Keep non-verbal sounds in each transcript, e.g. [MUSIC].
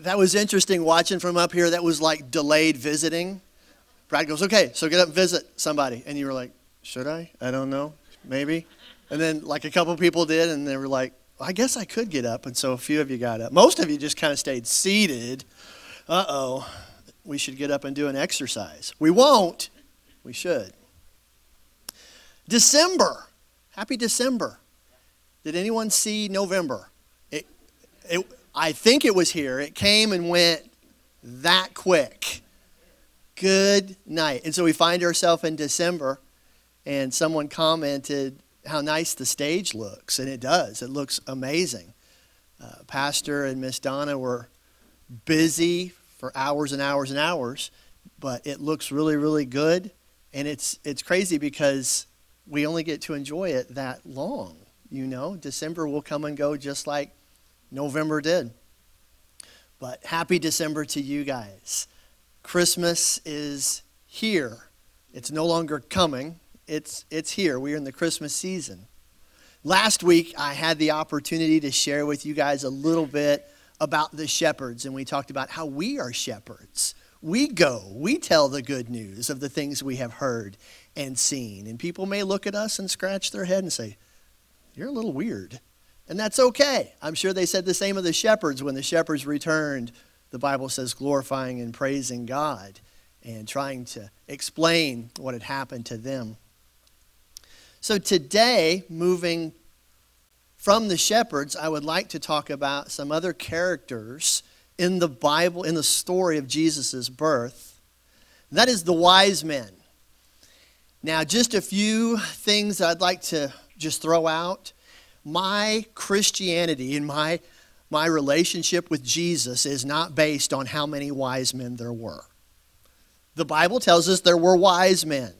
that was interesting watching from up here. That was like delayed visiting. Brad goes, okay, so get up and visit somebody. And you were like, should I? I don't know. Maybe. And then like a couple people did, and they were like, I guess I could get up. And so a few of you got up. Most of you just kind of stayed seated. Uh oh, we should get up and do an exercise. We won't. We should. December. Happy December. Did anyone see November? It, it, I think it was here. It came and went that quick. Good night. And so we find ourselves in December, and someone commented how nice the stage looks, and it does. It looks amazing. Uh, Pastor and Miss Donna were busy for hours and hours and hours, but it looks really, really good. And it's, it's crazy because we only get to enjoy it that long. You know, December will come and go just like November did. But happy December to you guys. Christmas is here. It's no longer coming. It's it's here. We're in the Christmas season. Last week I had the opportunity to share with you guys a little bit about the shepherds and we talked about how we are shepherds. We go, we tell the good news of the things we have heard and seen. And people may look at us and scratch their head and say, You're a little weird. And that's okay. I'm sure they said the same of the shepherds when the shepherds returned. The Bible says glorifying and praising God and trying to explain what had happened to them. So today, moving from the shepherds, I would like to talk about some other characters in the Bible, in the story of Jesus' birth. That is the wise men. Now, just a few things I'd like to just throw out my Christianity and my, my relationship with Jesus is not based on how many wise men there were. The Bible tells us there were wise men.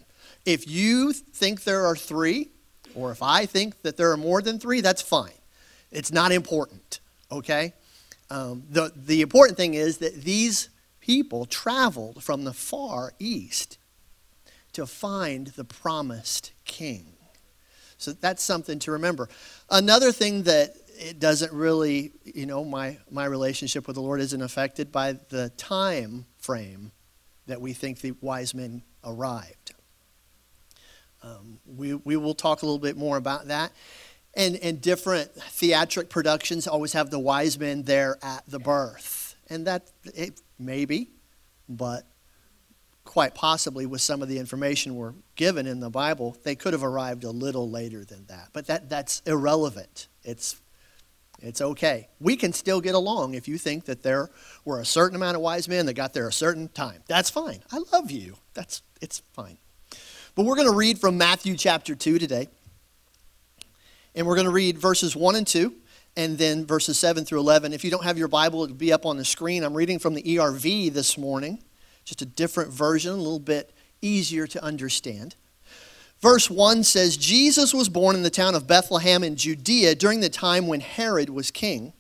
If you think there are three, or if I think that there are more than three, that's fine. It's not important, okay? Um, the, the important thing is that these people traveled from the far east to find the promised king. So that's something to remember. Another thing that it doesn't really, you know, my, my relationship with the Lord isn't affected by the time frame that we think the wise men arrived. Um, we, we will talk a little bit more about that. And, and different theatric productions always have the wise men there at the birth. And that, it, maybe, but quite possibly with some of the information we're given in the Bible, they could have arrived a little later than that. But that, that's irrelevant. It's, it's okay. We can still get along if you think that there were a certain amount of wise men that got there a certain time. That's fine. I love you. That's, it's fine. But we're going to read from Matthew chapter 2 today. And we're going to read verses 1 and 2 and then verses 7 through 11. If you don't have your Bible, it'll be up on the screen. I'm reading from the ERV this morning just a different version, a little bit easier to understand. Verse 1 says Jesus was born in the town of Bethlehem in Judea during the time when Herod was king.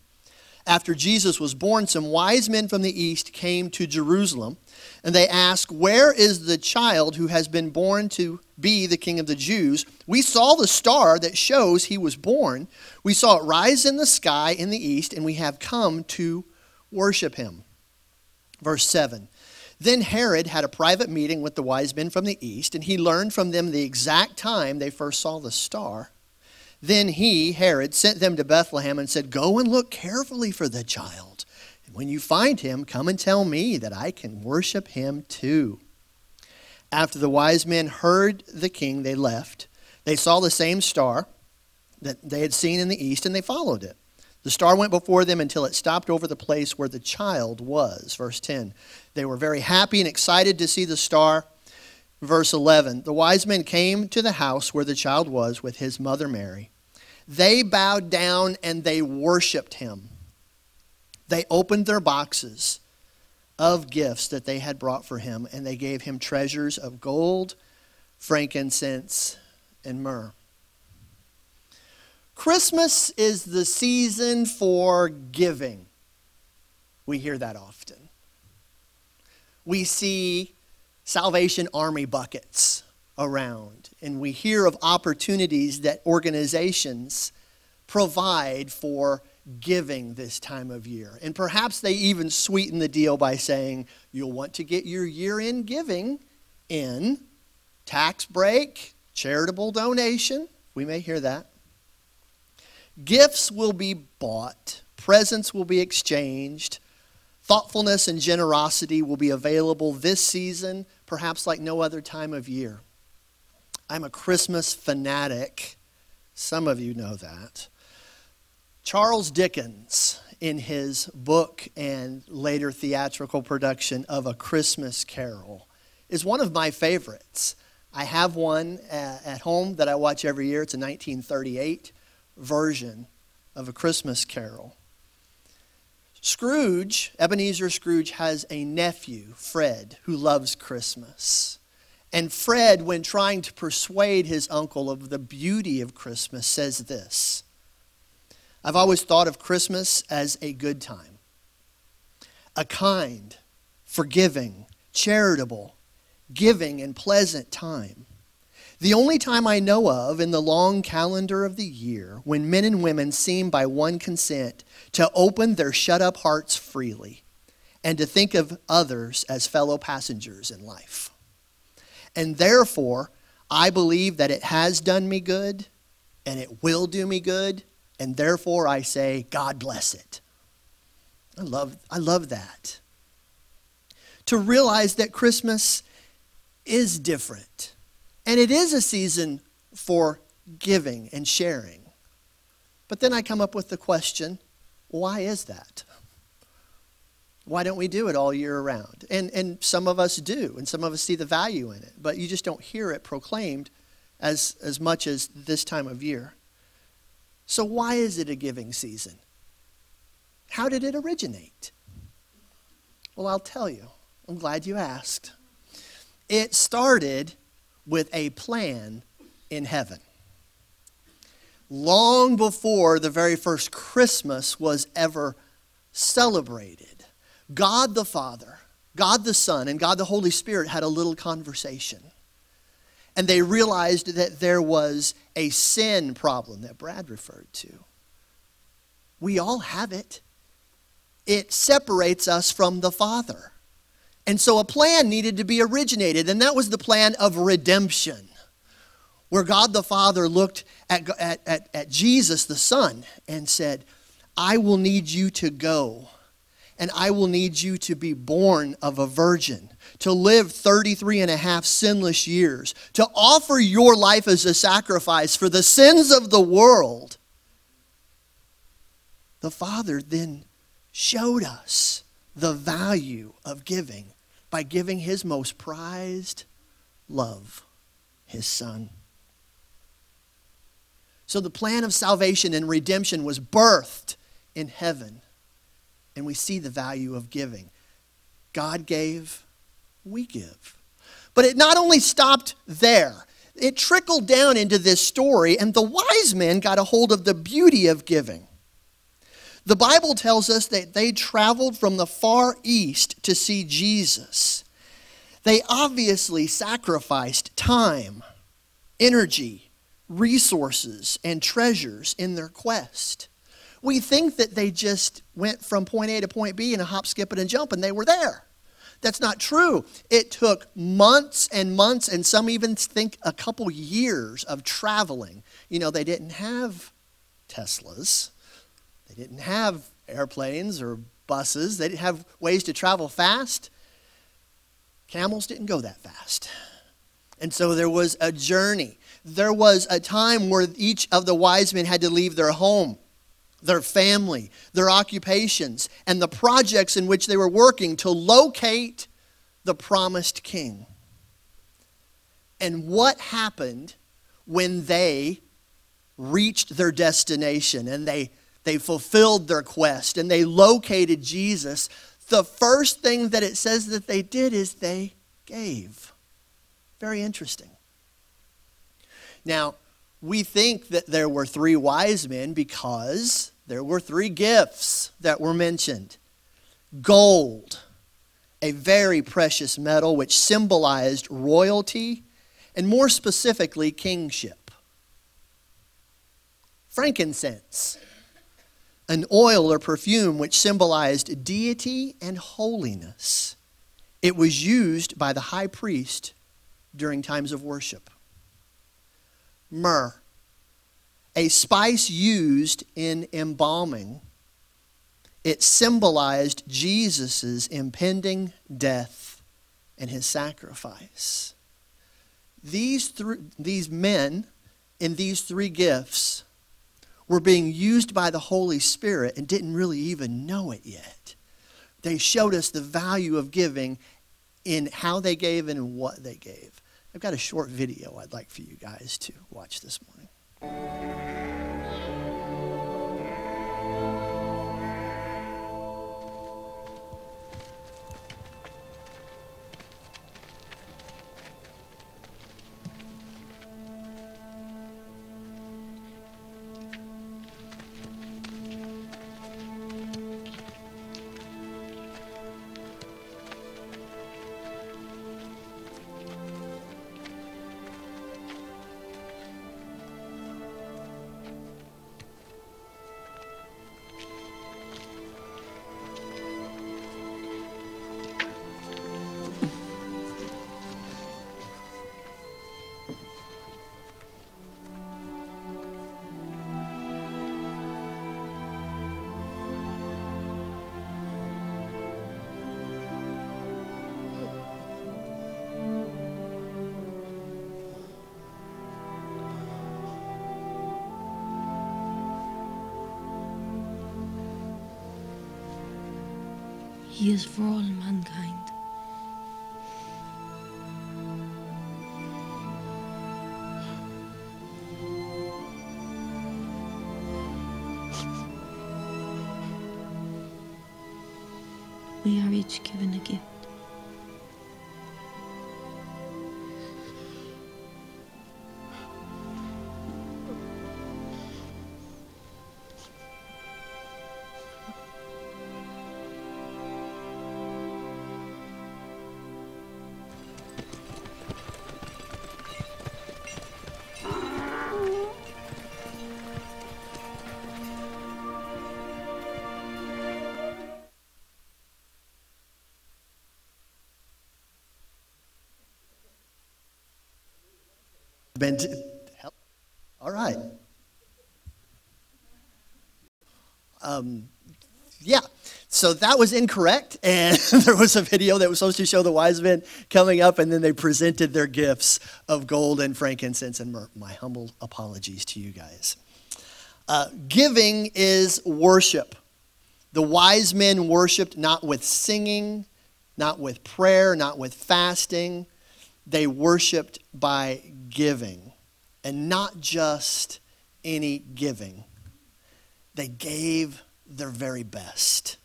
After Jesus was born, some wise men from the east came to Jerusalem, and they asked, Where is the child who has been born to be the king of the Jews? We saw the star that shows he was born. We saw it rise in the sky in the east, and we have come to worship him. Verse 7 then Herod had a private meeting with the wise men from the east, and he learned from them the exact time they first saw the star. Then he, Herod, sent them to Bethlehem and said, Go and look carefully for the child. And when you find him, come and tell me that I can worship him too. After the wise men heard the king, they left. They saw the same star that they had seen in the east, and they followed it. The star went before them until it stopped over the place where the child was. Verse 10. They were very happy and excited to see the star. Verse 11. The wise men came to the house where the child was with his mother Mary. They bowed down and they worshiped him. They opened their boxes of gifts that they had brought for him, and they gave him treasures of gold, frankincense, and myrrh. Christmas is the season for giving. We hear that often. We see Salvation Army buckets around, and we hear of opportunities that organizations provide for giving this time of year. And perhaps they even sweeten the deal by saying, you'll want to get your year end giving in tax break, charitable donation. We may hear that. Gifts will be bought, presents will be exchanged, thoughtfulness and generosity will be available this season, perhaps like no other time of year. I'm a Christmas fanatic. Some of you know that. Charles Dickens, in his book and later theatrical production of A Christmas Carol, is one of my favorites. I have one uh, at home that I watch every year. It's a 1938 version of A Christmas Carol. Scrooge, Ebenezer Scrooge, has a nephew, Fred, who loves Christmas. And Fred, when trying to persuade his uncle of the beauty of Christmas, says this I've always thought of Christmas as a good time, a kind, forgiving, charitable, giving, and pleasant time. The only time I know of in the long calendar of the year when men and women seem by one consent to open their shut up hearts freely and to think of others as fellow passengers in life. And therefore, I believe that it has done me good and it will do me good, and therefore I say, God bless it. I love, I love that. To realize that Christmas is different and it is a season for giving and sharing. But then I come up with the question why is that? Why don't we do it all year around? And, and some of us do, and some of us see the value in it, but you just don't hear it proclaimed as, as much as this time of year. So, why is it a giving season? How did it originate? Well, I'll tell you. I'm glad you asked. It started with a plan in heaven. Long before the very first Christmas was ever celebrated, God the Father, God the Son, and God the Holy Spirit had a little conversation. And they realized that there was a sin problem that Brad referred to. We all have it. It separates us from the Father. And so a plan needed to be originated, and that was the plan of redemption, where God the Father looked at, at, at, at Jesus the Son and said, I will need you to go, and I will need you to be born of a virgin, to live 33 and a half sinless years, to offer your life as a sacrifice for the sins of the world. The Father then showed us the value of giving by giving his most prized love, his son. So the plan of salvation and redemption was birthed in heaven. And we see the value of giving. God gave, we give. But it not only stopped there, it trickled down into this story, and the wise men got a hold of the beauty of giving. The Bible tells us that they traveled from the far east to see Jesus. They obviously sacrificed time, energy, resources, and treasures in their quest. We think that they just went from point A to point B in a hop, skip, and a jump, and they were there. That's not true. It took months and months, and some even think a couple years of traveling. You know, they didn't have Teslas. Didn't have airplanes or buses, they didn't have ways to travel fast. Camels didn't go that fast. And so there was a journey. There was a time where each of the wise men had to leave their home, their family, their occupations, and the projects in which they were working to locate the promised king. And what happened when they reached their destination and they they fulfilled their quest and they located Jesus, the first thing that it says that they did is they gave. Very interesting. Now, we think that there were three wise men because there were three gifts that were mentioned gold, a very precious metal which symbolized royalty and more specifically kingship, frankincense an oil or perfume which symbolized deity and holiness. It was used by the high priest during times of worship. Myrrh, a spice used in embalming, it symbolized Jesus' impending death and his sacrifice. These, th- these men in these three gifts were being used by the Holy Spirit and didn't really even know it yet. They showed us the value of giving in how they gave and in what they gave. I've got a short video I'd like for you guys to watch this morning. He is for all mankind. All right. Um, yeah. So that was incorrect, and [LAUGHS] there was a video that was supposed to show the wise men coming up, and then they presented their gifts of gold and frankincense and. My humble apologies to you guys. Uh, giving is worship. The wise men worshiped not with singing, not with prayer, not with fasting. They worshiped by giving, and not just any giving. They gave their very best.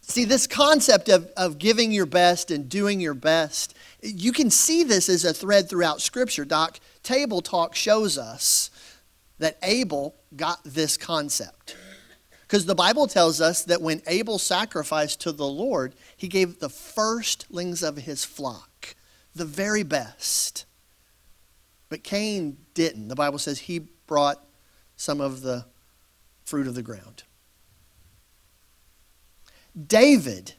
See, this concept of, of giving your best and doing your best, you can see this as a thread throughout Scripture. Doc, Table Talk shows us that Abel got this concept. Because the Bible tells us that when Abel sacrificed to the Lord, he gave the firstlings of his flock, the very best. But Cain didn't. The Bible says he brought some of the fruit of the ground. David,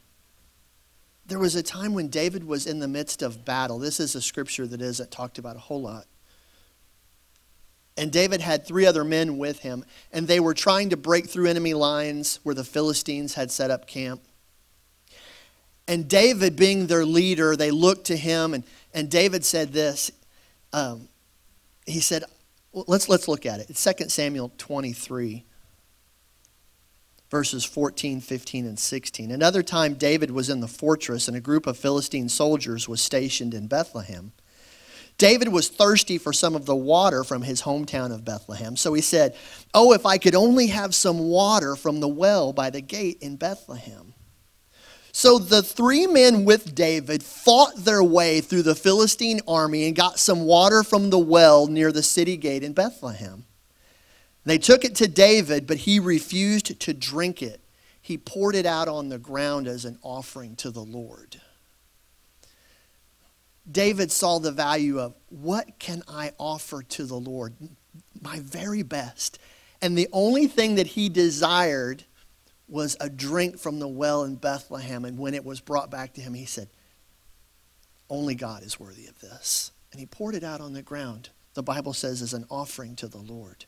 there was a time when David was in the midst of battle. This is a scripture that isn't talked about a whole lot. And David had three other men with him, and they were trying to break through enemy lines where the Philistines had set up camp. And David, being their leader, they looked to him, and, and David said this. Um, he said, well, let's, let's look at it. It's 2 Samuel 23 verses 14, 15, and 16. Another time, David was in the fortress, and a group of Philistine soldiers was stationed in Bethlehem. David was thirsty for some of the water from his hometown of Bethlehem. So he said, Oh, if I could only have some water from the well by the gate in Bethlehem. So the three men with David fought their way through the Philistine army and got some water from the well near the city gate in Bethlehem. They took it to David, but he refused to drink it. He poured it out on the ground as an offering to the Lord. David saw the value of what can I offer to the Lord? My very best. And the only thing that he desired was a drink from the well in Bethlehem. And when it was brought back to him, he said, Only God is worthy of this. And he poured it out on the ground, the Bible says, as an offering to the Lord.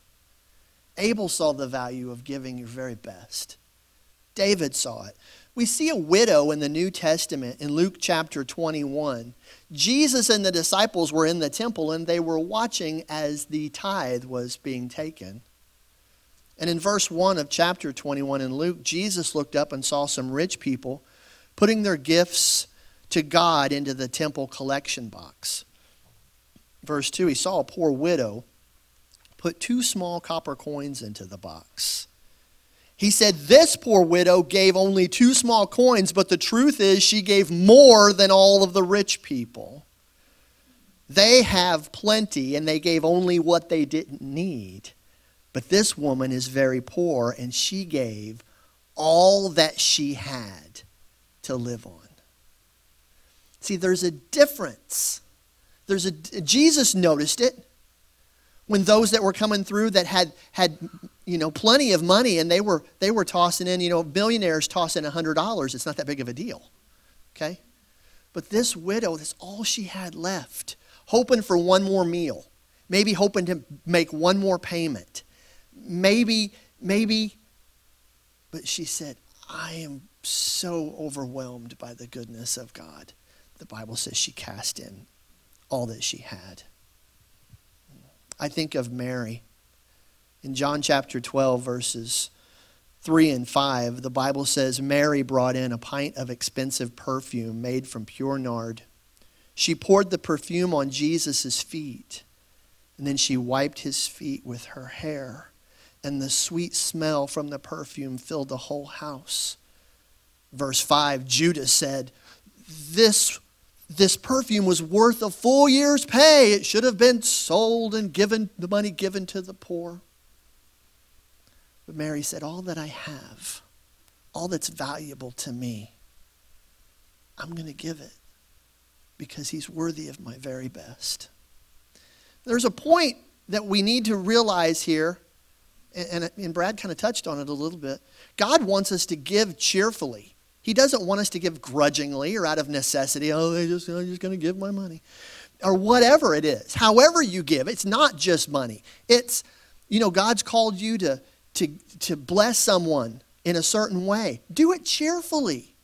Abel saw the value of giving your very best. David saw it. We see a widow in the New Testament in Luke chapter 21. Jesus and the disciples were in the temple and they were watching as the tithe was being taken. And in verse 1 of chapter 21 in Luke, Jesus looked up and saw some rich people putting their gifts to God into the temple collection box. Verse 2 He saw a poor widow put two small copper coins into the box. He said, This poor widow gave only two small coins, but the truth is she gave more than all of the rich people. They have plenty and they gave only what they didn't need. But this woman is very poor and she gave all that she had to live on. See, there's a difference. There's a Jesus noticed it when those that were coming through that had had you know plenty of money and they were they were tossing in you know billionaires tossing a hundred dollars it's not that big of a deal okay but this widow that's all she had left hoping for one more meal maybe hoping to make one more payment maybe maybe but she said i am so overwhelmed by the goodness of god the bible says she cast in all that she had I think of Mary. In John chapter 12, verses 3 and 5, the Bible says Mary brought in a pint of expensive perfume made from pure nard. She poured the perfume on Jesus' feet, and then she wiped his feet with her hair. And the sweet smell from the perfume filled the whole house. Verse 5 Judas said, This this perfume was worth a full year's pay. It should have been sold and given the money given to the poor. But Mary said, All that I have, all that's valuable to me, I'm going to give it because he's worthy of my very best. There's a point that we need to realize here, and, and Brad kind of touched on it a little bit. God wants us to give cheerfully. He doesn't want us to give grudgingly or out of necessity. Oh, they just, I'm just going to give my money. Or whatever it is. However you give, it's not just money. It's, you know, God's called you to, to, to bless someone in a certain way. Do it cheerfully,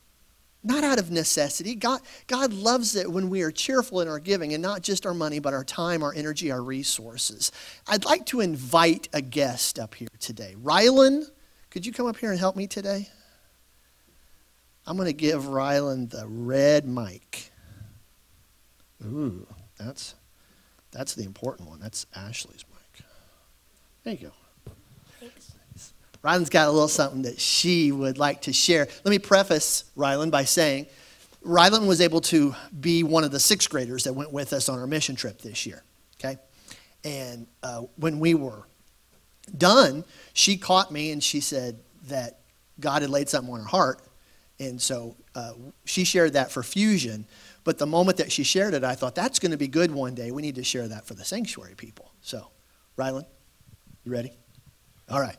not out of necessity. God, God loves it when we are cheerful in our giving, and not just our money, but our time, our energy, our resources. I'd like to invite a guest up here today. Rylan, could you come up here and help me today? I'm going to give Ryland the red mic. Ooh, that's that's the important one. That's Ashley's mic. There you go. Ryland's got a little something that she would like to share. Let me preface Ryland by saying Ryland was able to be one of the sixth graders that went with us on our mission trip this year. Okay? And uh, when we were done, she caught me and she said that God had laid something on her heart and so uh, she shared that for Fusion. But the moment that she shared it, I thought, that's going to be good one day. We need to share that for the sanctuary people. So, Rylan, you ready? All right.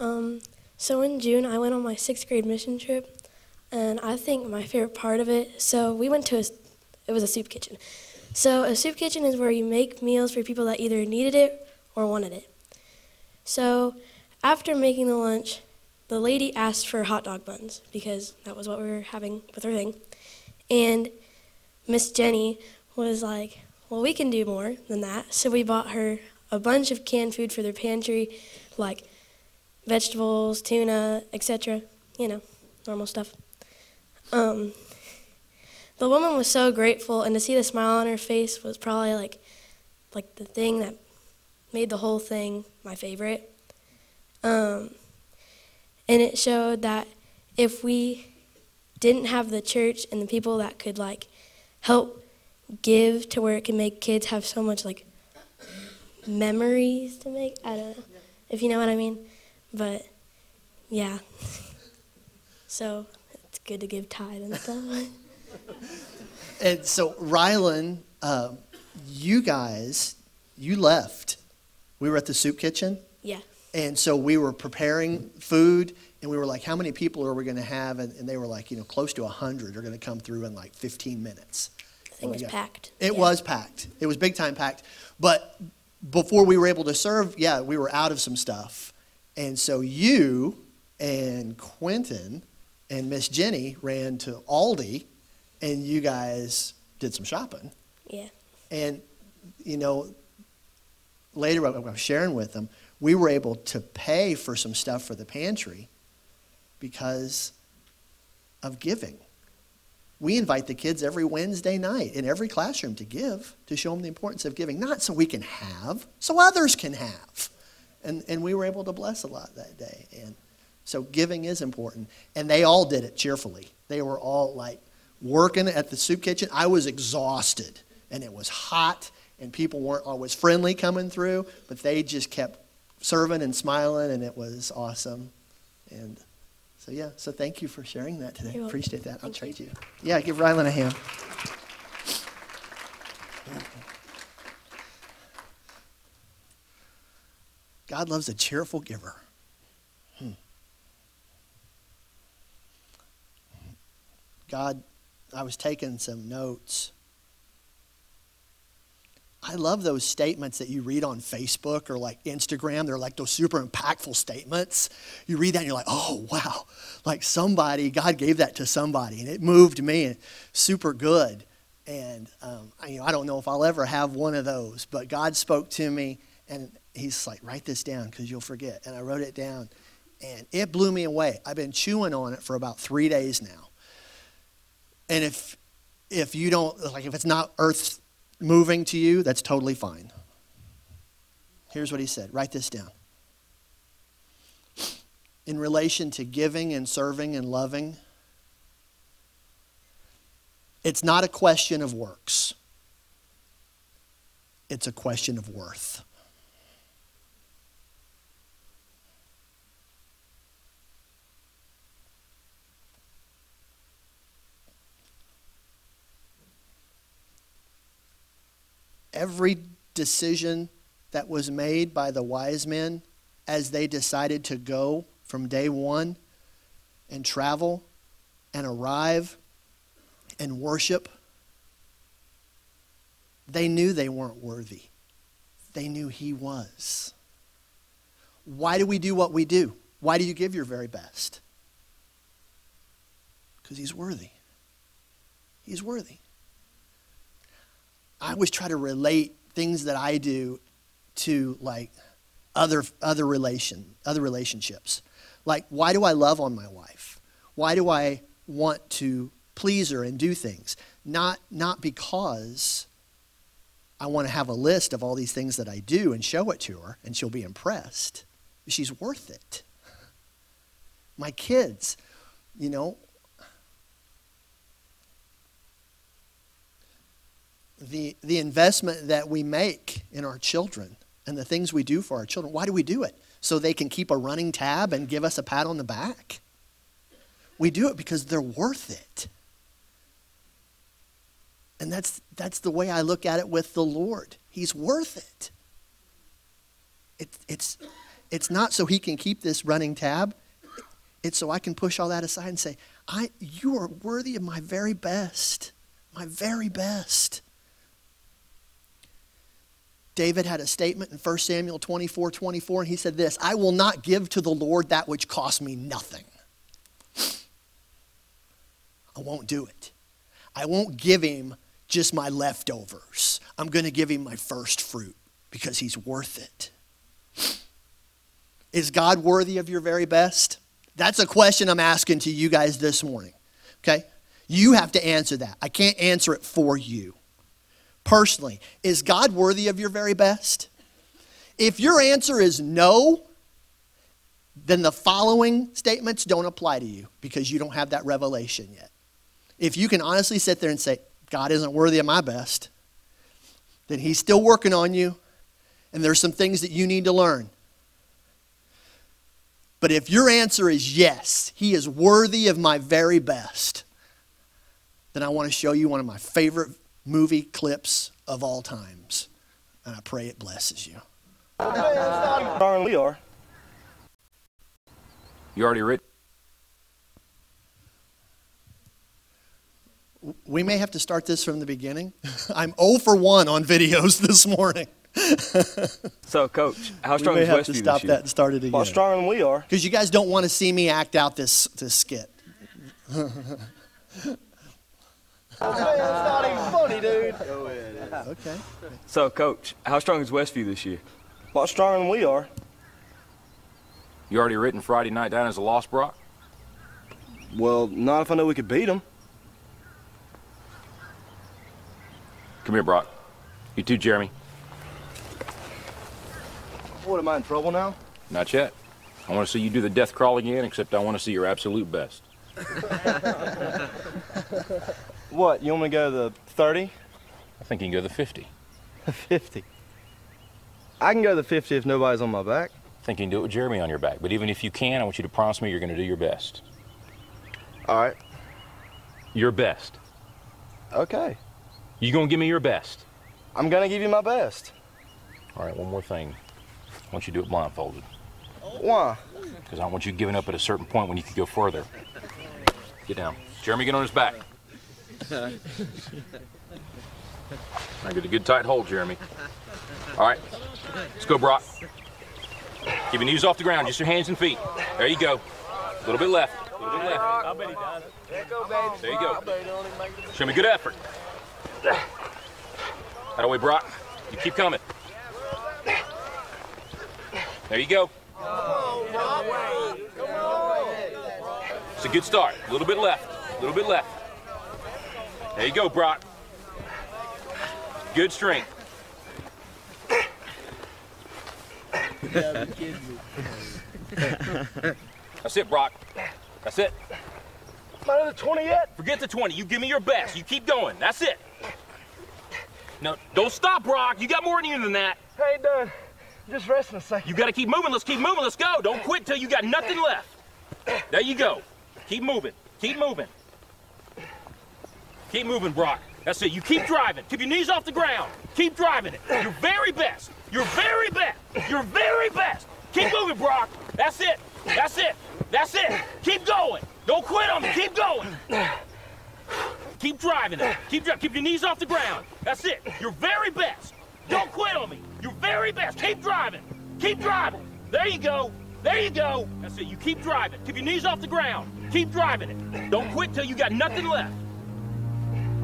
Um, so in June, I went on my sixth grade mission trip, and I think my favorite part of it. So we went to a, it was a soup kitchen. So a soup kitchen is where you make meals for people that either needed it or wanted it. So after making the lunch, the lady asked for hot dog buns because that was what we were having with her thing. And Miss Jenny was like, well, we can do more than that. So we bought her a bunch of canned food for their pantry, like vegetables, tuna, etc. You know, normal stuff. Um, the woman was so grateful, and to see the smile on her face was probably like, like the thing that made the whole thing my favorite. Um, and it showed that if we didn't have the church and the people that could like help give to where it can make kids have so much like memories to make. I don't know if you know what I mean, but yeah. [LAUGHS] so it's good to give tithe and stuff. [LAUGHS] and so Rylan, uh, you guys, you left. We were at the soup kitchen. Yeah. And so we were preparing food, and we were like, how many people are we going to have? And, and they were like, you know, close to 100 are going to come through in like 15 minutes. Thing was Yeah. packed. It Yeah. was packed. It was big time packed. But before we were able to serve, yeah, we were out of some stuff. And so you and Quentin and Miss Jenny ran to Aldi and you guys did some shopping. Yeah. And, you know, later I was sharing with them, we were able to pay for some stuff for the pantry because of giving. We invite the kids every Wednesday night in every classroom to give, to show them the importance of giving, not so we can have, so others can have. And, and we were able to bless a lot that day. And so giving is important. And they all did it cheerfully. They were all like working at the soup kitchen. I was exhausted, and it was hot, and people weren't always friendly coming through, but they just kept serving and smiling, and it was awesome. And so, yeah, so thank you for sharing that today. Appreciate that. I'll trade you. Yeah, give Rylan a hand. God loves a cheerful giver. Hmm. God, I was taking some notes. I love those statements that you read on Facebook or like Instagram. They're like those super impactful statements. You read that and you're like, oh, wow. Like somebody, God gave that to somebody and it moved me and super good. And um, I, you know, I don't know if I'll ever have one of those, but God spoke to me and he's like, write this down because you'll forget. And I wrote it down and it blew me away. I've been chewing on it for about three days now. And if if you don't like if it's not earth moving to you, that's totally fine. Here's what he said. Write this down. In relation to giving and serving and loving, it's not a question of works. It's a question of worth. Every decision that was made by the wise men as they decided to go from day one and travel and arrive and worship, they knew they weren't worthy. They knew He was. Why do we do what we do? Why do you give your very best? Because He's worthy. He's worthy. I always try to relate things that I do to like other other relation other relationships. Like why do I love on my wife? Why do I want to please her and do things? Not not because I want to have a list of all these things that I do and show it to her and she'll be impressed. She's worth it. My kids, you know, the, the investment that we make in our children and the things we do for our children, why do we do it? So they can keep a running tab and give us a pat on the back? We do it because they're worth it. And that's, that's the way I look at it with the Lord. He's worth it. it it's, it's not so he can keep this running tab. It's so I can push all that aside and say, I, you are worthy of my very best. My very best. David had a statement in 1 Samuel 24 24, and he said this I will not give to the Lord that which costs me nothing. I won't do it. I won't give him just my leftovers. I'm going to give him my first fruit because he's worth it. Is God worthy of your very best? That's a question I'm asking to you guys this morning. Okay? You have to answer that. I can't answer it for you personally, is God worthy of your very best? If your answer is no, then the following statements don't apply to you because you don't have that revelation yet. If you can honestly sit there and say, God isn't worthy of my best, then He's still working on you, and there's some things that you need to learn. But if your answer is yes, He is worthy of my very best, then I want to show you one of my favorite movie clips of all times. And I pray it blesses you. Darn we are. You already written? We may have to start this from the beginning. [LAUGHS] I'm 0 for 1 on videos [LAUGHS] this morning. [LAUGHS] So, Coach, how We strong may is have to stop that and start it A lot again. stronger than we are. Because you guys don't want to see me act out this, this skit. Okay. So, Coach, how strong is Westview this year? A lot stronger than we are. You already written Friday night down as a loss, Brock? Well, not if I know we could beat them. Come here, Brock. You too, Jeremy. What, am I in trouble now? Not yet. I want to see you do the death crawl again, except I want to see your absolute best. [LAUGHS] What, you want me to go to the 30? I think you can go to the 50. [LAUGHS] 50. I can go to the 50 if nobody's on my back. I think you can do it with Jeremy on your back. But even if you can, I want you to promise me you're going to do your best. All right. Your best. Okay. You going to give me your best? I'm going to give you my best. All right, one more thing. I want you to do it blindfolded. Why? Because I don't want you giving up at a certain point when you could go further. Get down. Jeremy, get on his back. Now get a good tight hold, Jeremy. All right, let's go, Brock. Keep your knees off the ground, just your hands and feet. There you go. A little bit left. A little bit left. I bet he does. There you go. Show me good effort. That way, Brock. You keep coming. There you go. It's a good start. A little bit left. A little bit left. There you go, Brock. Good strength. That's it, Brock. That's it. Not at the 20 yet? Forget the 20. You give me your best. You keep going. That's it. No, don't stop, Brock. You got more in you than that. I ain't done. Just resting a second. You got to keep moving. Let's keep moving. Let's go. Don't quit till you got nothing left. There you go. Keep moving. Keep moving. Keep moving, Brock. That's it. You keep driving. Keep your knees off the ground. Keep driving it. Your very best. Your very best. Your very best. Keep moving, Brock. That's it. That's it. That's it. Keep going. Don't quit on me. Keep going. Keep driving it. Keep driving. Keep your knees off the ground. That's it. Your very best. Don't quit on me. Your very best. Keep driving. Keep driving. There you go. There you go. That's it. You keep driving. Keep your knees off the ground. Keep driving it. Don't quit till you got nothing left.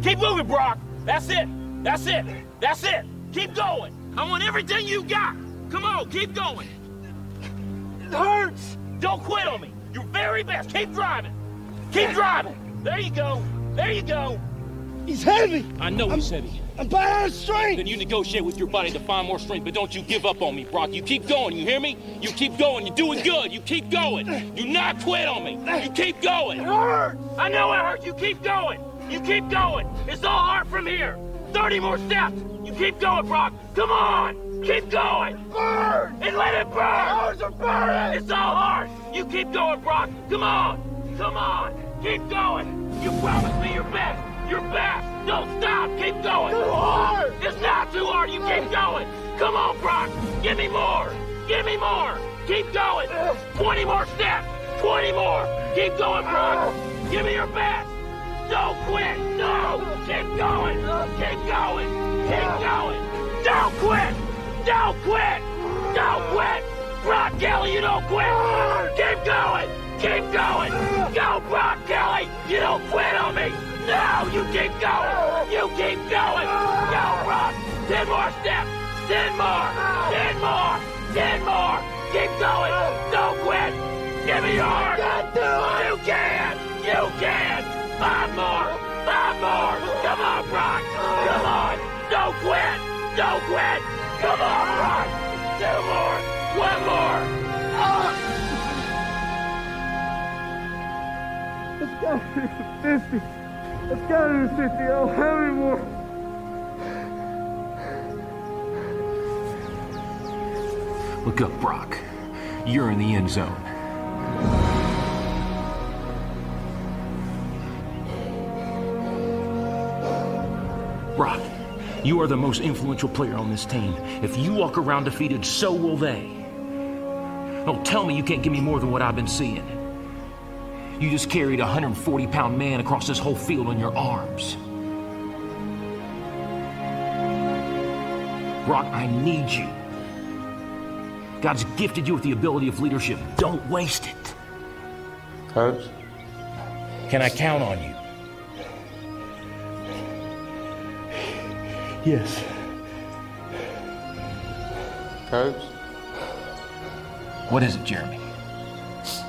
Keep moving, Brock. That's it. That's it. That's it. Keep going. I want everything you got. Come on, keep going. It hurts. Don't quit on me. Your very best. Keep driving. Keep driving. There you go. There you go. He's heavy. I know he's heavy. I'm bad out of strength. Then you negotiate with your body to find more strength, but don't you give up on me, Brock. You keep going, you hear me? You keep going. You're doing good. You keep going. Do not quit on me. You keep going. It hurts. I know it hurts. You keep going. You keep going. It's all hard from here. 30 more steps. You keep going, Brock. Come on. Keep going. Burn. And let it burn. Ours are burning. It's all hard. You keep going, Brock. Come on. Come on. Keep going. You promised me your best. Your best. Don't stop. Keep going. Too hard. It's not too hard. You keep going. Come on, Brock. Give me more. Give me more. Keep going. 20 more steps. 20 more. Keep going, Brock. Give me your best. Don't quit. No. Keep going. Keep going. Keep going. Don't quit. Don't quit. Don't quit. Brock Kelly, you don't quit. Keep going. Keep going. Go, Brock Kelly. You don't quit on me. No, you keep going. You keep going. Go, Brock. Ten more steps. Ten more. Ten more. Ten more. Keep going. Don't quit. Give me your heart. You can. You can. Five more. Five more. Come on, Brock. Come on. Don't quit. Don't quit. Come on, Brock. Two more. One more. Let's go to the 50. Oh, how many more? Look up, Brock. You're in the end zone. You are the most influential player on this team. If you walk around defeated, so will they. Don't tell me you can't give me more than what I've been seeing. You just carried a 140 pound man across this whole field on your arms. Brock, I need you. God's gifted you with the ability of leadership. Don't waste it. Coach? Can I count on you? Yes. Coach? What is it, Jeremy?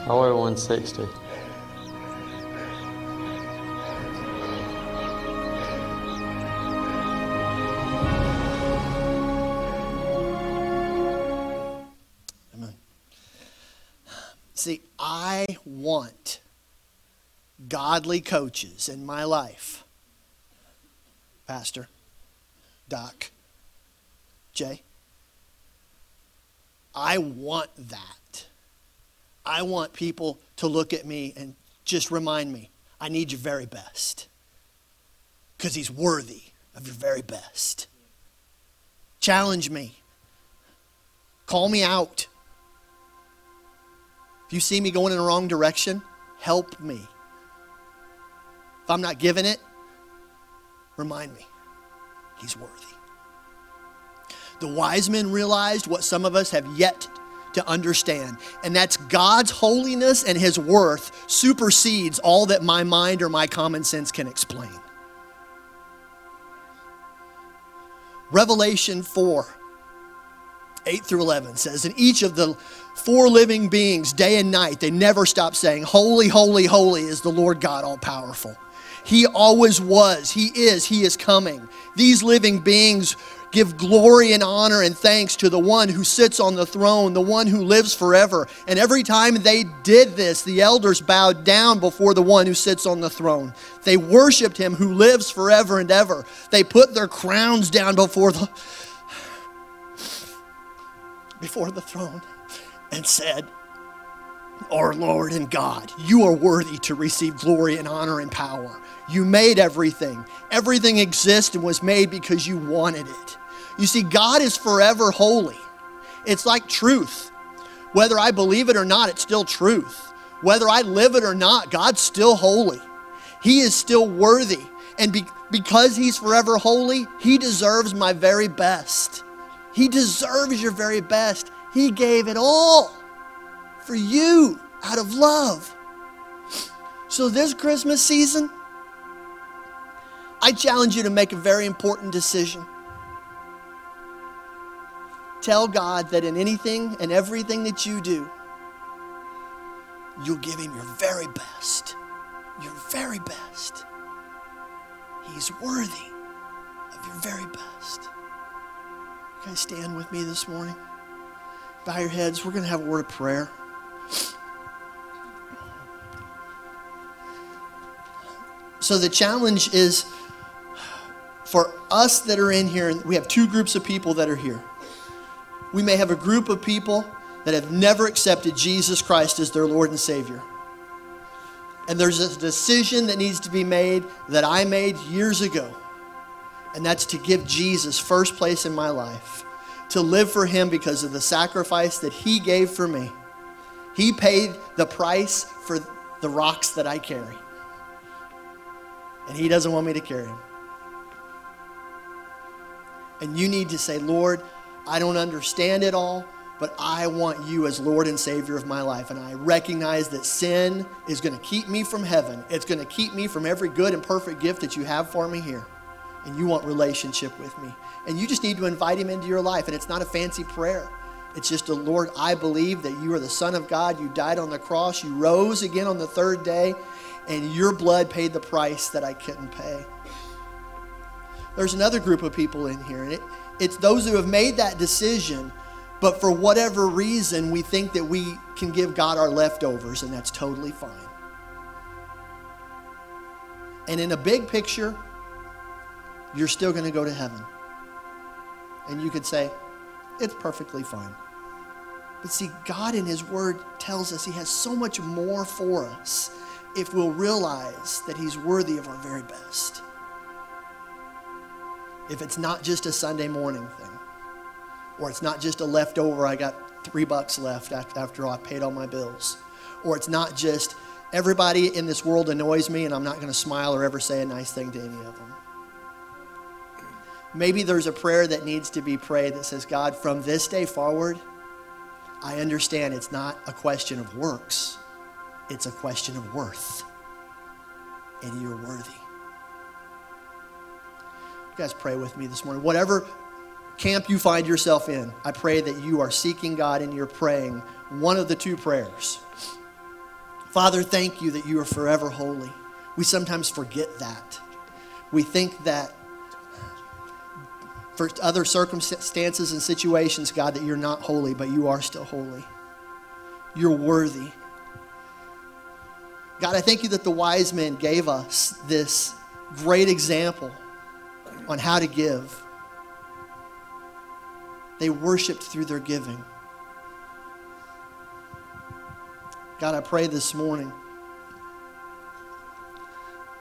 I weigh 160. Amen. See, I want godly coaches in my life. Pastor, Doc, Jay. I want that. I want people to look at me and just remind me, I need your very best. Because he's worthy of your very best. Challenge me. Call me out. If you see me going in the wrong direction, help me. If I'm not giving it, remind me. He's worthy. The wise men realized what some of us have yet to understand, and that's God's holiness and his worth supersedes all that my mind or my common sense can explain. Revelation 4 8 through 11 says, And each of the four living beings, day and night, they never stop saying, Holy, holy, holy is the Lord God all powerful. He always was, He is, He is coming. These living beings give glory and honor and thanks to the one who sits on the throne, the one who lives forever. And every time they did this, the elders bowed down before the one who sits on the throne. They worshiped him who lives forever and ever. They put their crowns down before the [SIGHS] before the throne and said, Our Lord and God, you are worthy to receive glory and honor and power. You made everything. Everything exists and was made because you wanted it. You see, God is forever holy. It's like truth. Whether I believe it or not, it's still truth. Whether I live it or not, God's still holy. He is still worthy. And be- because He's forever holy, He deserves my very best. He deserves your very best. He gave it all for you out of love. So, this Christmas season, I challenge you to make a very important decision. Tell God that in anything and everything that you do, you'll give Him your very best. Your very best. He's worthy of your very best. You guys stand with me this morning? Bow your heads. We're going to have a word of prayer. So the challenge is for us that are in here, we have two groups of people that are here. We may have a group of people that have never accepted Jesus Christ as their Lord and Savior. And there's a decision that needs to be made that I made years ago, and that's to give Jesus first place in my life, to live for Him because of the sacrifice that He gave for me. He paid the price for the rocks that I carry, and He doesn't want me to carry them. And you need to say, Lord, I don't understand it all, but I want you as Lord and Savior of my life. And I recognize that sin is going to keep me from heaven. It's going to keep me from every good and perfect gift that you have for me here. And you want relationship with me. And you just need to invite him into your life. And it's not a fancy prayer. It's just a Lord, I believe that you are the Son of God. You died on the cross. You rose again on the third day. And your blood paid the price that I couldn't pay. There's another group of people in here. And it, it's those who have made that decision, but for whatever reason, we think that we can give God our leftovers, and that's totally fine. And in a big picture, you're still going to go to heaven. And you could say, it's perfectly fine. But see, God in His Word tells us He has so much more for us if we'll realize that He's worthy of our very best if it's not just a Sunday morning thing, or it's not just a leftover, I got three bucks left after I paid all my bills, or it's not just everybody in this world annoys me and I'm not going to smile or ever say a nice thing to any of them. Maybe there's a prayer that needs to be prayed that says, God, from this day forward, I understand it's not a question of works, it's a question of worth. And you're worthy. You guys pray with me this morning. Whatever camp you find yourself in, I pray that you are seeking God and you're praying one of the two prayers. Father, thank you that you are forever holy. We sometimes forget that. We think that for other circumstances and situations, God, that you're not holy, but you are still holy. You're worthy. God, I thank you that the wise men gave us this great example on how to give. They worshiped through their giving. God, I pray this morning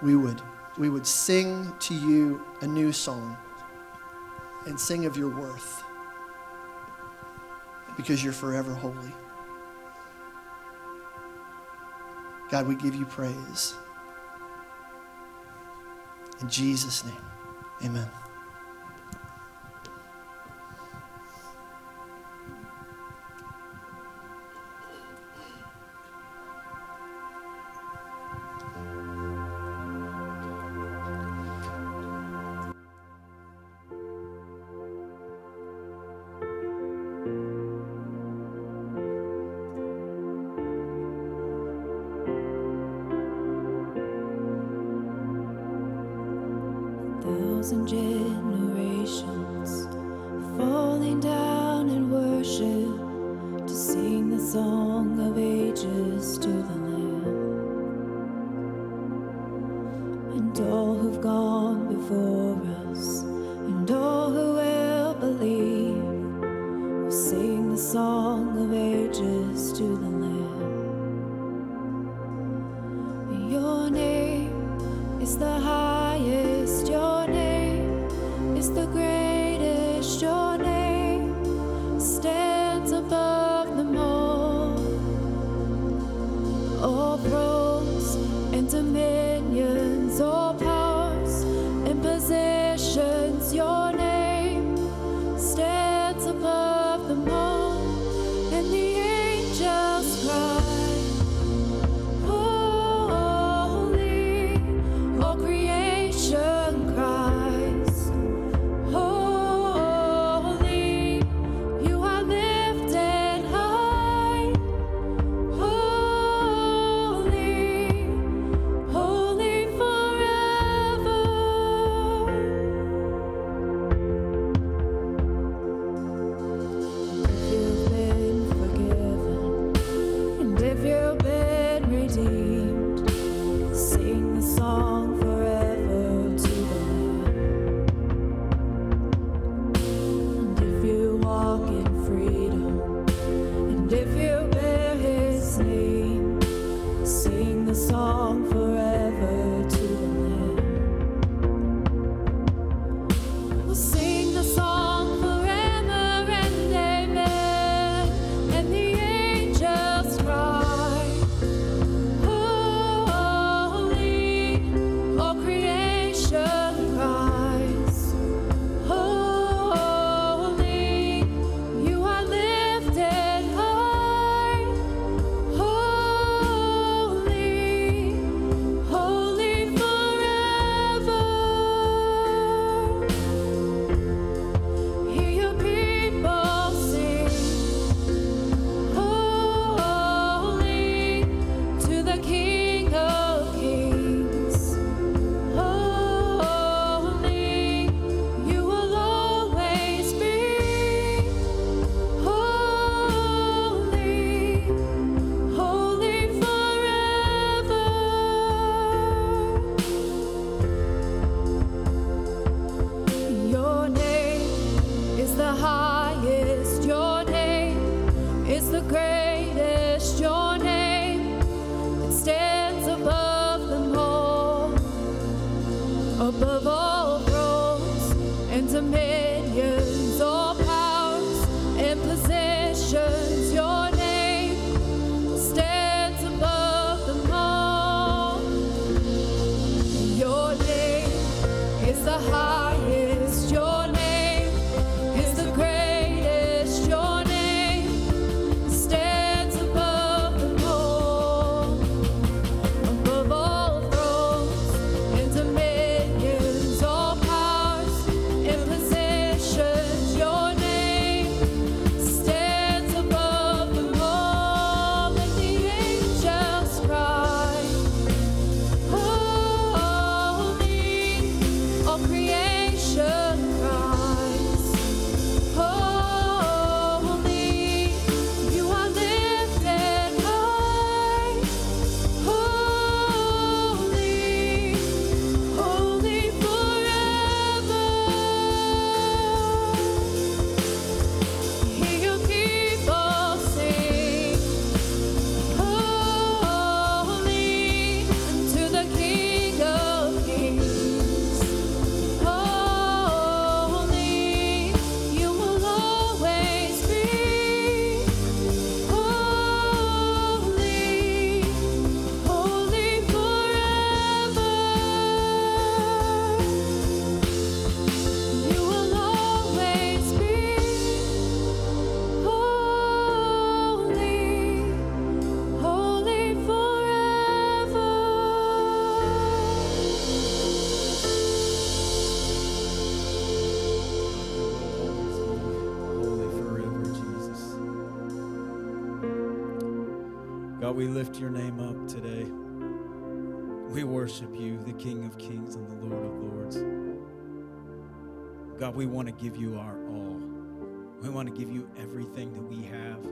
we would, we would sing to you a new song and sing of your worth because you're forever holy. God, we give you praise. In Jesus' name, amen. God, we lift your name up today. We worship you, the King of Kings and the Lord of Lords. God, we want to give you our all. We want to give you everything that we have.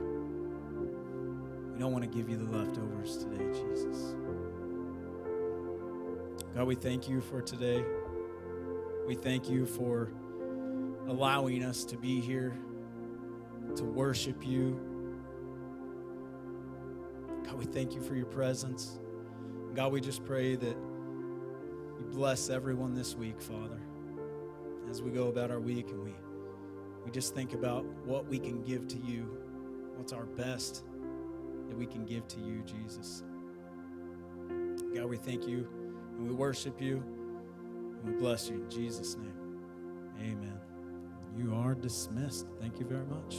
We don't want to give you the leftovers today, Jesus. God, we thank you for today. We thank you for allowing us to be here to worship you. God, we thank you for your presence. God, we just pray that you bless everyone this week, Father, as we go about our week and we, we just think about what we can give to you, what's our best that we can give to you, Jesus. God, we thank you and we worship you and we bless you in Jesus' name. Amen. You are dismissed. Thank you very much.